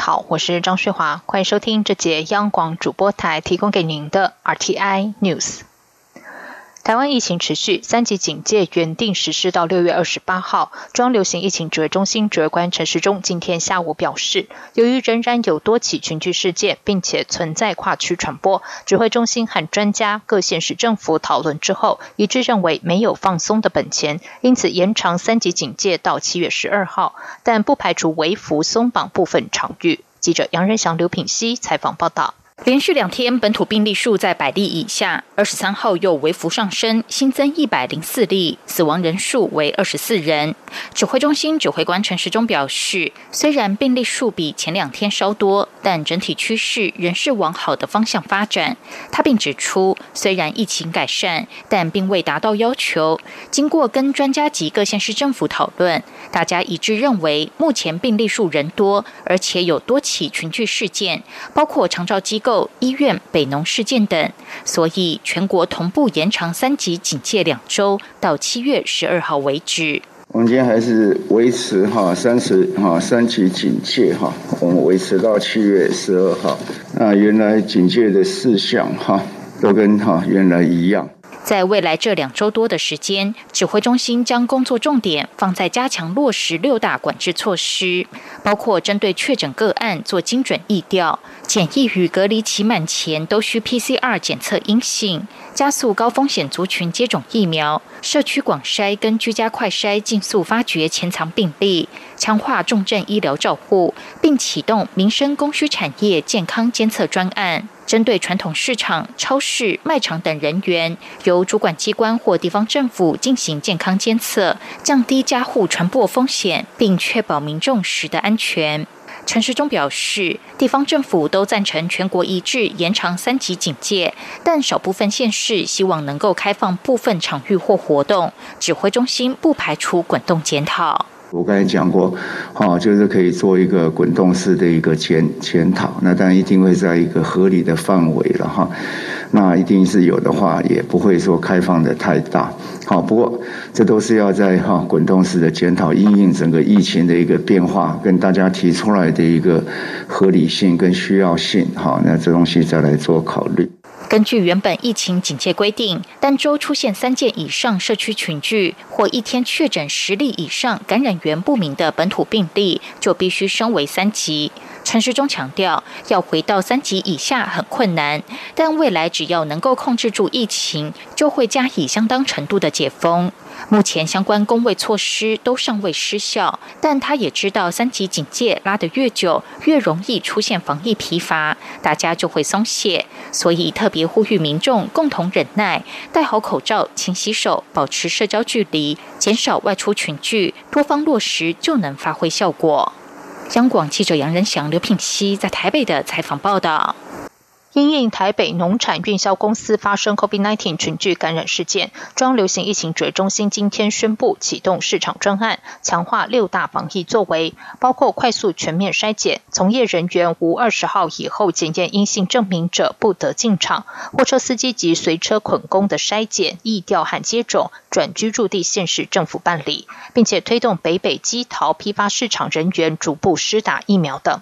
好，我是张旭华，欢迎收听这节央广主播台提供给您的 RTI News。台湾疫情持续，三级警戒原定实施到六月二十八号。中流行疫情指挥中心指挥官陈时中今天下午表示，由于仍然有多起群聚事件，并且存在跨区传播，指挥中心和专家、各县市政府讨论之后，一致认为没有放松的本钱，因此延长三级警戒到七月十二号，但不排除微幅松绑部分场域。记者杨仁祥、刘品熙采访报道。连续两天本土病例数在百例以下，二十三号又微幅上升，新增一百零四例，死亡人数为二十四人。指挥中心指挥官陈时中表示，虽然病例数比前两天稍多，但整体趋势仍是往好的方向发展。他并指出，虽然疫情改善，但并未达到要求。经过跟专家及各县市政府讨论，大家一致认为，目前病例数人多，而且有多起群聚事件，包括长照机构。医院、北农事件等，所以全国同步延长三级警戒两周，到七月十二号为止。我们今天还是维持哈三十哈三级警戒哈，我们维持到七月十二号。那原来警戒的事项哈，都跟哈原来一样。在未来这两周多的时间，指挥中心将工作重点放在加强落实六大管制措施，包括针对确诊个案做精准疫调，检疫与隔离期满前都需 PCR 检测阴性，加速高风险族群接种疫苗，社区广筛跟居家快筛，尽速发掘潜藏病例，强化重症医疗照护，并启动民生供需产业健康监测专案。针对传统市场、超市、卖场等人员，由主管机关或地方政府进行健康监测，降低家户传播风险，并确保民众食的安全。陈时中表示，地方政府都赞成全国一致延长三级警戒，但少部分县市希望能够开放部分场域或活动，指挥中心不排除滚动检讨。我刚才讲过，哈，就是可以做一个滚动式的一个检检讨，那当然一定会在一个合理的范围了哈。那一定是有的话，也不会说开放的太大。好，不过这都是要在哈滚动式的检讨，因应整个疫情的一个变化，跟大家提出来的一个合理性跟需要性，哈，那这东西再来做考虑。根据原本疫情警戒规定，单周出现三件以上社区群聚，或一天确诊十例以上感染源不明的本土病例，就必须升为三级。陈时中强调，要回到三级以下很困难，但未来只要能够控制住疫情，就会加以相当程度的解封。目前相关工位措施都尚未失效，但他也知道三级警戒拉得越久，越容易出现防疫疲乏，大家就会松懈，所以特别呼吁民众共同忍耐，戴好口罩、勤洗手、保持社交距离，减少外出群聚，多方落实就能发挥效果。香港记者杨仁祥、刘品熙在台北的采访报道。因应台北农产运销公司发生 COVID-19 群聚感染事件，中流行疫情指挥中心今天宣布启动市场专案，强化六大防疫作为，包括快速全面筛检，从业人员无二十号以后检验阴性证明者不得进场，货车司机及随车捆工的筛检、疫调和接种转居住地县市政府办理，并且推动北北基桃批发市场人员逐步施打疫苗等。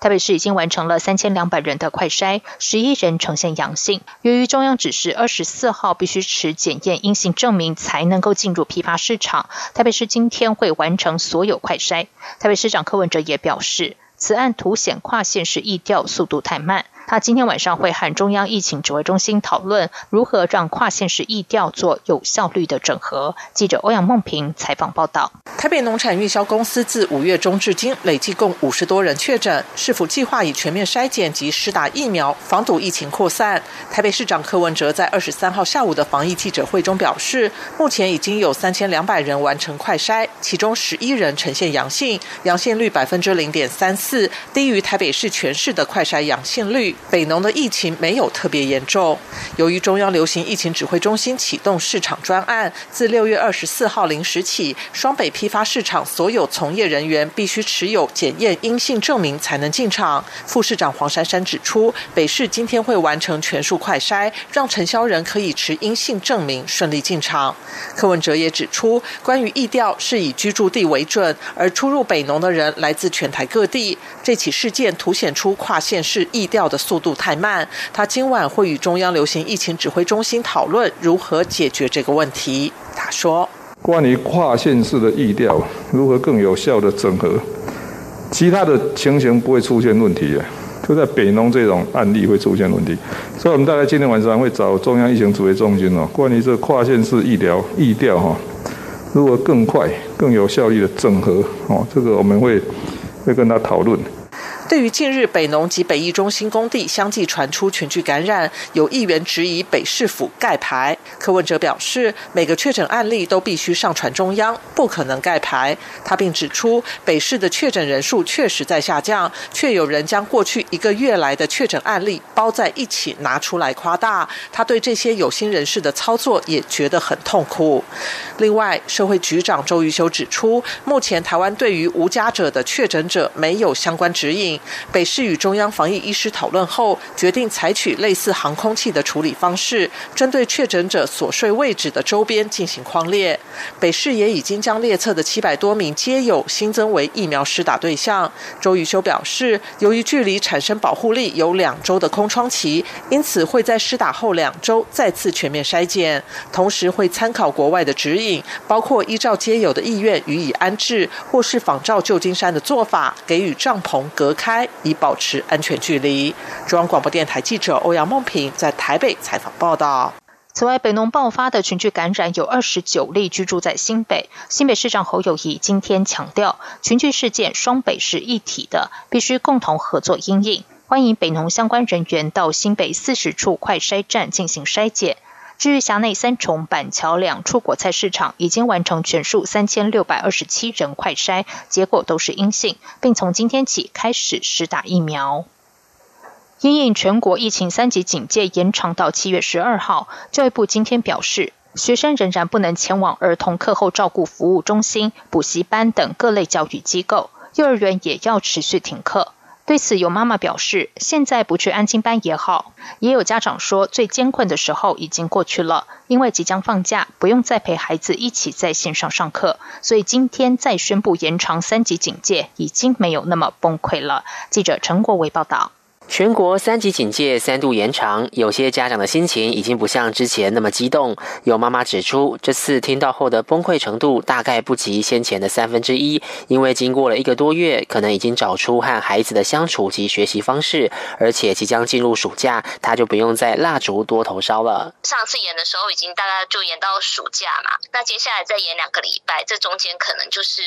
台北市已经完成了三千两百人的快筛，十一人呈现阳性。由于中央指示二十四号必须持检验阴性证明才能够进入批发市场，台北市今天会完成所有快筛。台北市长柯文哲也表示，此案凸显跨县市疫调速度太慢。他今天晚上会和中央疫情指挥中心讨论如何让跨县市疫调做有效率的整合。记者欧阳梦平采访报道。台北农产运销公司自五月中至今累计共五十多人确诊，是否计划以全面筛检及施打疫苗防堵疫情扩散？台北市长柯文哲在二十三号下午的防疫记者会中表示，目前已经有三千两百人完成快筛，其中十一人呈现阳性，阳性率百分之零点三四，低于台北市全市的快筛阳性率。北农的疫情没有特别严重。由于中央流行疫情指挥中心启动市场专案，自六月二十四号零时起，双北批发市场所有从业人员必须持有检验阴性证明才能进场。副市长黄珊珊指出，北市今天会完成全数快筛，让承销人可以持阴性证明顺利进场。柯文哲也指出，关于疫调是以居住地为准，而出入北农的人来自全台各地。这起事件凸显出跨县市疫调的速度太慢。他今晚会与中央流行疫情指挥中心讨论如何解决这个问题。他说：“关于跨县市的疫调如何更有效的整合，其他的情形不会出现问题的，就在北农这种案例会出现问题。所以，我们大概今天晚上会找中央疫情指挥中心哦，关于这跨县市医疗疫调哈，如何更快、更有效率的整合哦，这个我们会。”会跟他讨论。对于近日北农及北艺中心工地相继传出群聚感染，有议员质疑北市府盖牌。柯文哲表示，每个确诊案例都必须上传中央，不可能盖牌。他并指出，北市的确诊人数确实在下降，却有人将过去一个月来的确诊案例包在一起拿出来夸大。他对这些有心人士的操作也觉得很痛苦。另外，社会局长周瑜修指出，目前台湾对于无家者的确诊者没有相关指引。北市与中央防疫医师讨论后，决定采取类似航空器的处理方式，针对确诊者所睡位置的周边进行框列。北市也已经将列册的七百多名皆有新增为疫苗施打对象。周瑜修表示，由于距离产生保护力有两周的空窗期，因此会在施打后两周再次全面筛检，同时会参考国外的指引，包括依照皆有的意愿予以安置，或是仿照旧金山的做法，给予帐篷隔开。以保持安全距离。中央广播电台记者欧阳梦平在台北采访报道。此外，北农爆发的群聚感染有二十九例居住在新北。新北市长侯友谊今天强调，群聚事件双北是一体的，必须共同合作应应。欢迎北农相关人员到新北四十处快筛站进行筛检。至于辖内三重、板桥两处果菜市场，已经完成全数三千六百二十七人快筛，结果都是阴性，并从今天起开始施打疫苗。因应全国疫情三级警戒延长到七月十二号，教育部今天表示，学生仍然不能前往儿童课后照顾服务中心、补习班等各类教育机构，幼儿园也要持续停课。对此，有妈妈表示，现在不去安亲班也好；也有家长说，最艰困的时候已经过去了，因为即将放假，不用再陪孩子一起在线上上课，所以今天再宣布延长三级警戒，已经没有那么崩溃了。记者陈国伟报道。全国三级警戒三度延长，有些家长的心情已经不像之前那么激动。有妈妈指出，这次听到后的崩溃程度大概不及先前的三分之一，因为经过了一个多月，可能已经找出和孩子的相处及学习方式，而且即将进入暑假，他就不用再蜡烛多头烧了。上次演的时候已经大概就演到暑假嘛，那接下来再演两个礼拜，这中间可能就是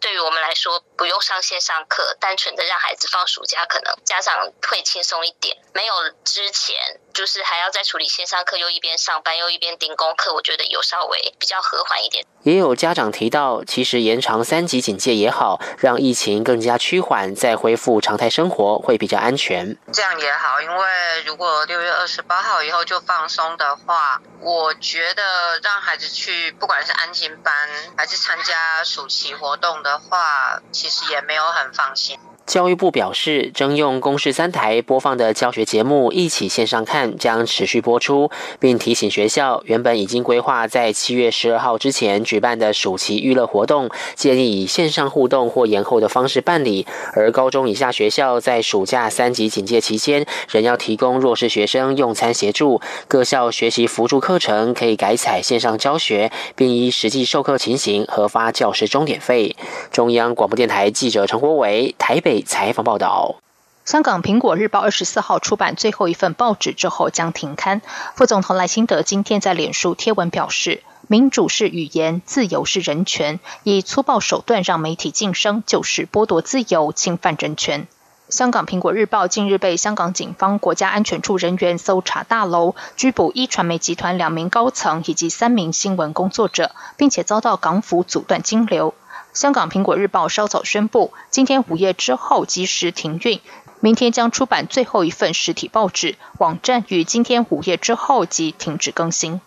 对于我们来说不用上线上课，单纯的让孩子放暑假，可能家长会。轻松一点，没有之前就是还要再处理线上课，又一边上班又一边盯功课，我觉得有稍微比较和缓一点。也有家长提到，其实延长三级警戒也好，让疫情更加趋缓，再恢复常态生活会比较安全。这样也好，因为如果六月二十八号以后就放松的话，我觉得让孩子去不管是安心班还是参加暑期活动的话，其实也没有很放心。教育部表示，征用公视三台播放的教学节目一起线上看，将持续播出，并提醒学校，原本已经规划在七月十二号之前举办的暑期娱乐活动，建议以线上互动或延后的方式办理。而高中以下学校在暑假三级警戒期间，仍要提供弱势学生用餐协助。各校学习辅助课程可以改采线上教学，并依实际授课情形核发教师钟点费。中央广播电台记者陈国伟台北。采访报道：香港《苹果日报》二十四号出版最后一份报纸之后将停刊。副总统赖清德今天在脸书贴文表示：“民主是语言，自由是人权。以粗暴手段让媒体晋升，就是剥夺自由、侵犯人权。”香港《苹果日报》近日被香港警方国家安全处人员搜查大楼，拘捕一传媒集团两名高层以及三名新闻工作者，并且遭到港府阻断金流。香港苹果日报稍早宣布，今天午夜之后即时停运。明天将出版最后一份实体报纸，网站于今天午夜之后即停止更新。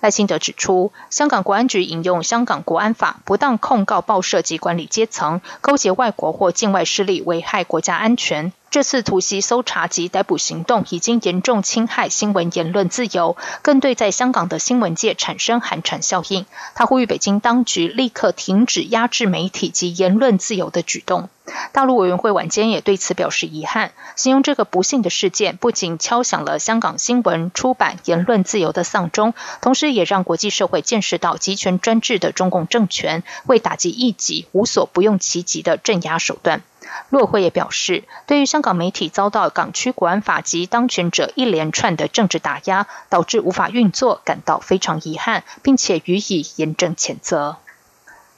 赖清德指出，香港国安局引用《香港国安法》，不当控告报社及管理阶层，勾结外国或境外势力，危害国家安全。这次突袭搜查及逮捕行动已经严重侵害新闻言论自由，更对在香港的新闻界产生寒蝉效应。他呼吁北京当局立刻停止压制媒体及言论自由的举动。大陆委员会晚间也对此表示遗憾，形容这个不幸的事件不仅敲响了香港新闻、出版、言论自由的丧钟，同时也让国际社会见识到集权专制的中共政权为打击异己无所不用其极的镇压手段。陆委会也表示，对于香港媒体遭到港区国安法及当权者一连串的政治打压，导致无法运作，感到非常遗憾，并且予以严正谴责。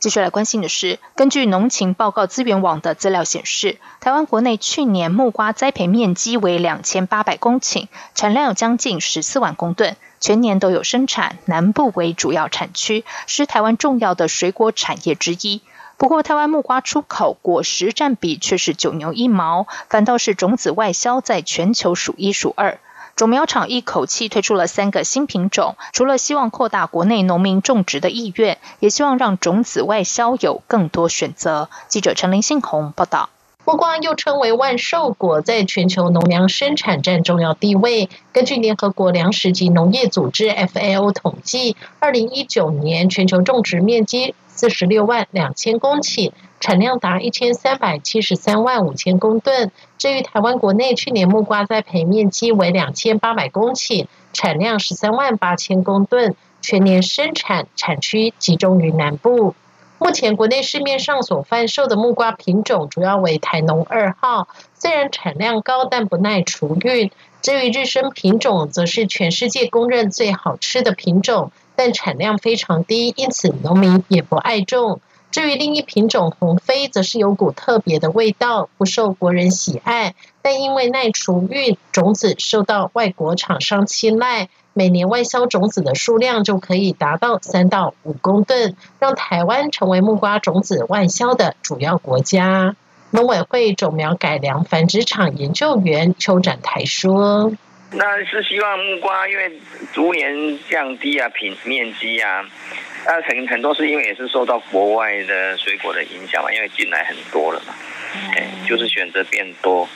接下来关心的是，根据农情报告资源网的资料显示，台湾国内去年木瓜栽培面积为两千八百公顷，产量有将近十四万公吨，全年都有生产，南部为主要产区，是台湾重要的水果产业之一。不过，台湾木瓜出口果实占比却是九牛一毛，反倒是种子外销在全球数一数二。种苗厂一口气推出了三个新品种，除了希望扩大国内农民种植的意愿，也希望让种子外销有更多选择。记者陈林信宏报道。木瓜又称为万寿果，在全球农粮生产占重要地位。根据联合国粮食及农业组织 （FAO） 统计，二零一九年全球种植面积四十六万两千公顷。产量达一千三百七十三万五千公吨。至于台湾国内去年木瓜栽培面积为两千八百公顷，产量十三万八千公吨，全年生产产区集中于南部。目前国内市面上所贩售的木瓜品种主要为台农二号，虽然产量高，但不耐储运。至于日升品种，则是全世界公认最好吃的品种，但产量非常低，因此农民也不爱种。至于另一品种红飞，则是有股特别的味道，不受国人喜爱。但因为耐储运，种子受到外国厂商青睐，每年外销种子的数量就可以达到三到五公吨，让台湾成为木瓜种子外销的主要国家。农委会种苗改良繁殖场研究员邱展台说：“那是希望木瓜因为逐年降低啊，品面积啊。”那很很多是因为也是受到国外的水果的影响嘛，因为进来很多了嘛，哎，就是选择变多。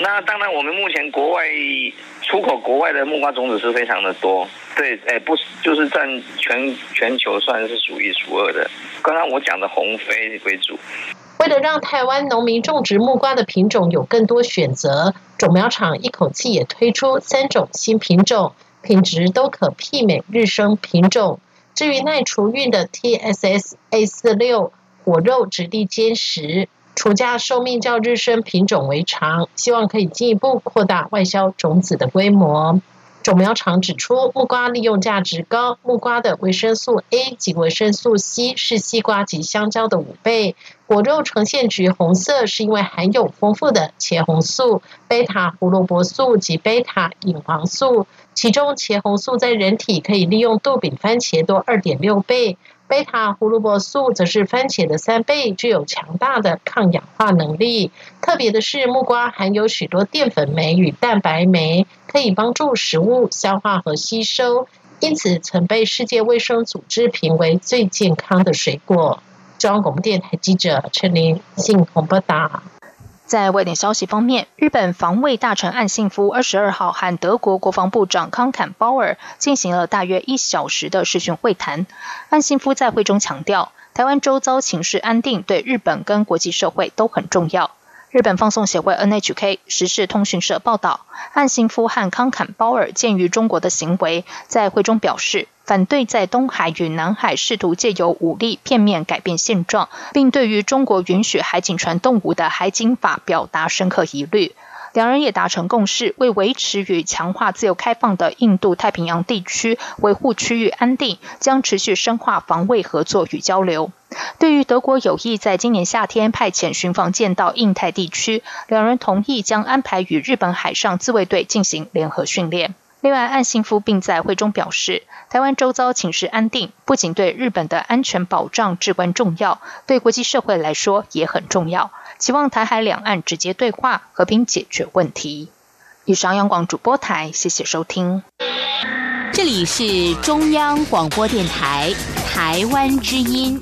那当然，我们目前国外出口国外的木瓜种子是非常的多，对，哎，不就是占全全球算是数一数二的。刚刚我讲的红飞为主。为了让台湾农民种植木瓜的品种有更多选择，种苗厂一口气也推出三种新品种，品质都可媲美日升品种。至于耐储运的 TSS A 四六果肉质地坚实，储价寿命较日升品种为长，希望可以进一步扩大外销种子的规模。种苗厂指出，木瓜利用价值高，木瓜的维生素 A 及维生素 C 是西瓜及香蕉的五倍。果肉呈现橘红色，是因为含有丰富的茄红素、贝塔胡萝卜素及贝塔隐黄素。其中，茄红素在人体可以利用度比番茄多二点六倍，贝塔胡萝卜素则是番茄的三倍，具有强大的抗氧化能力。特别的是，木瓜含有许多淀粉酶与蛋白酶，可以帮助食物消化和吸收，因此曾被世界卫生组织评为最健康的水果。中央广播电台记者陈琳，信鸿报道。在外电消息方面，日本防卫大臣岸信夫二十二号和德国国防部长康坎鲍尔进行了大约一小时的视讯会谈。岸信夫在会中强调，台湾周遭情势安定对日本跟国际社会都很重要。日本放送协会 NHK 时事通讯社报道，岸信夫和康坎包尔鉴于中国的行为，在会中表示反对在东海与南海试图借由武力片面改变现状，并对于中国允许海警船动武的海警法表达深刻疑虑。两人也达成共识，为维持与强化自由开放的印度太平洋地区，维护区域安定，将持续深化防卫合作与交流。对于德国有意在今年夏天派遣巡防舰到印太地区，两人同意将安排与日本海上自卫队进行联合训练。另外，岸信夫并在会中表示，台湾周遭情势安定，不仅对日本的安全保障至关重要，对国际社会来说也很重要。期望台海两岸直接对话，和平解决问题。以上央广主播台，谢谢收听。这里是中央广播电台台湾之音。